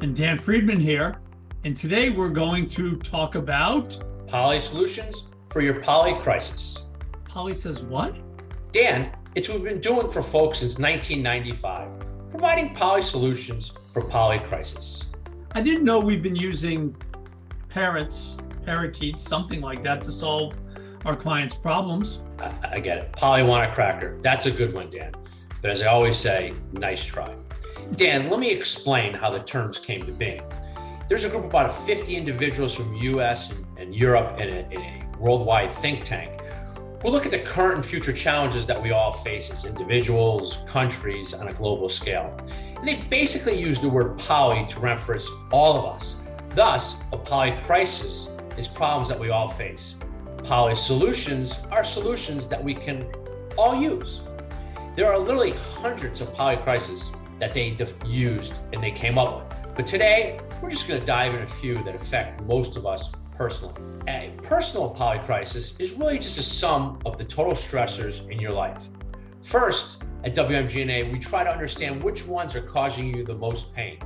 And Dan Friedman here. And today we're going to talk about Poly solutions for your poly crisis. Poly says what? Dan, it's what we've been doing for folks since 1995, providing poly solutions for poly crisis. I didn't know we've been using parrots, parakeets, something like that to solve our clients' problems. I, I get it. Poly want a cracker. That's a good one, Dan. But as I always say, nice try. Dan, let me explain how the terms came to be. There's a group of about 50 individuals from US and, and Europe in a, in a worldwide think tank who look at the current and future challenges that we all face as individuals, countries on a global scale. And they basically use the word poly to reference all of us. Thus, a poly crisis is problems that we all face. Poly solutions are solutions that we can all use. There are literally hundreds of poly crises that they used and they came up with. But today, we're just going to dive in a few that affect most of us personally. A personal polycrisis is really just a sum of the total stressors in your life. First, at WMGNA, we try to understand which ones are causing you the most pain.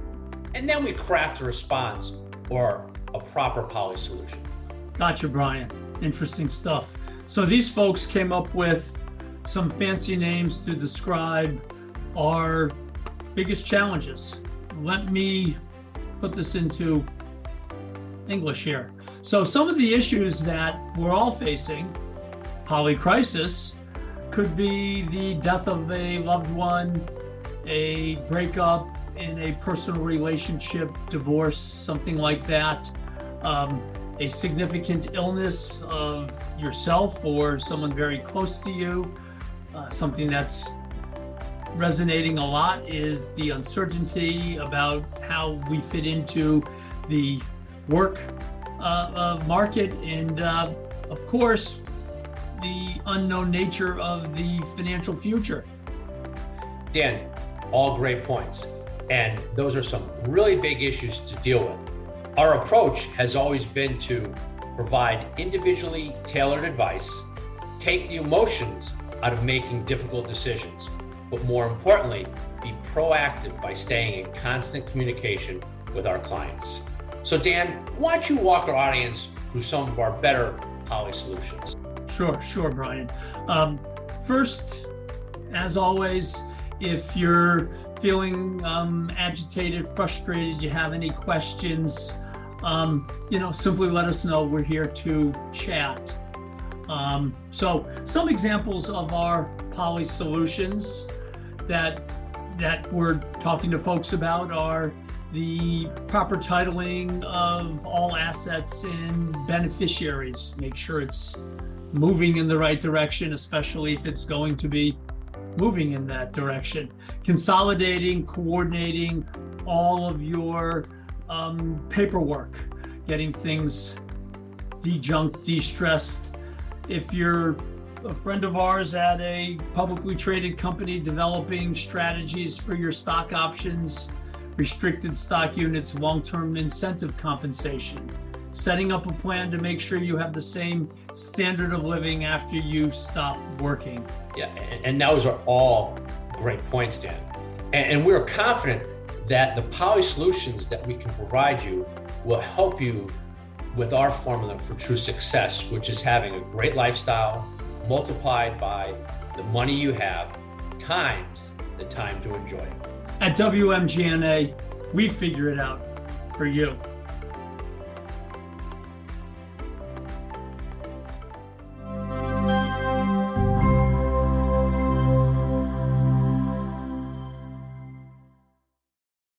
And then we craft a response or a proper poly solution. Gotcha, Brian. Interesting stuff. So these folks came up with some fancy names to describe our biggest challenges. Let me put this into English here. So, some of the issues that we're all facing, polycrisis, could be the death of a loved one, a breakup in a personal relationship, divorce, something like that, um, a significant illness of yourself or someone very close to you, uh, something that's resonating a lot is the uncertainty about how we fit into the work uh, uh, market and, uh, of course, the unknown nature of the financial future. Dan, all great points. And those are some really big issues to deal with. Our approach has always been to provide individually tailored advice, take the emotions out of making difficult decisions, but more importantly, be proactive by staying in constant communication with our clients. So, Dan, why don't you walk our audience through some of our better poly solutions? Sure, sure, Brian. Um, first, as always, if you're feeling um, agitated, frustrated, you have any questions, um, you know, simply let us know. We're here to chat. Um, so, some examples of our poly solutions that that we're talking to folks about are the proper titling of all assets and beneficiaries. Make sure it's moving in the right direction, especially if it's going to be moving in that direction. Consolidating, coordinating all of your um, paperwork, getting things dejunked, de-stressed. If you're a friend of ours at a publicly traded company developing strategies for your stock options, restricted stock units, long term incentive compensation, setting up a plan to make sure you have the same standard of living after you stop working. Yeah, and, those are all great points, Dan. And, we're confident that the poly solutions that we can provide you will help you with our formula for true success, which is having a great lifestyle multiplied by the money you have times the time to enjoy it. At WMGNA, we figure it out for you.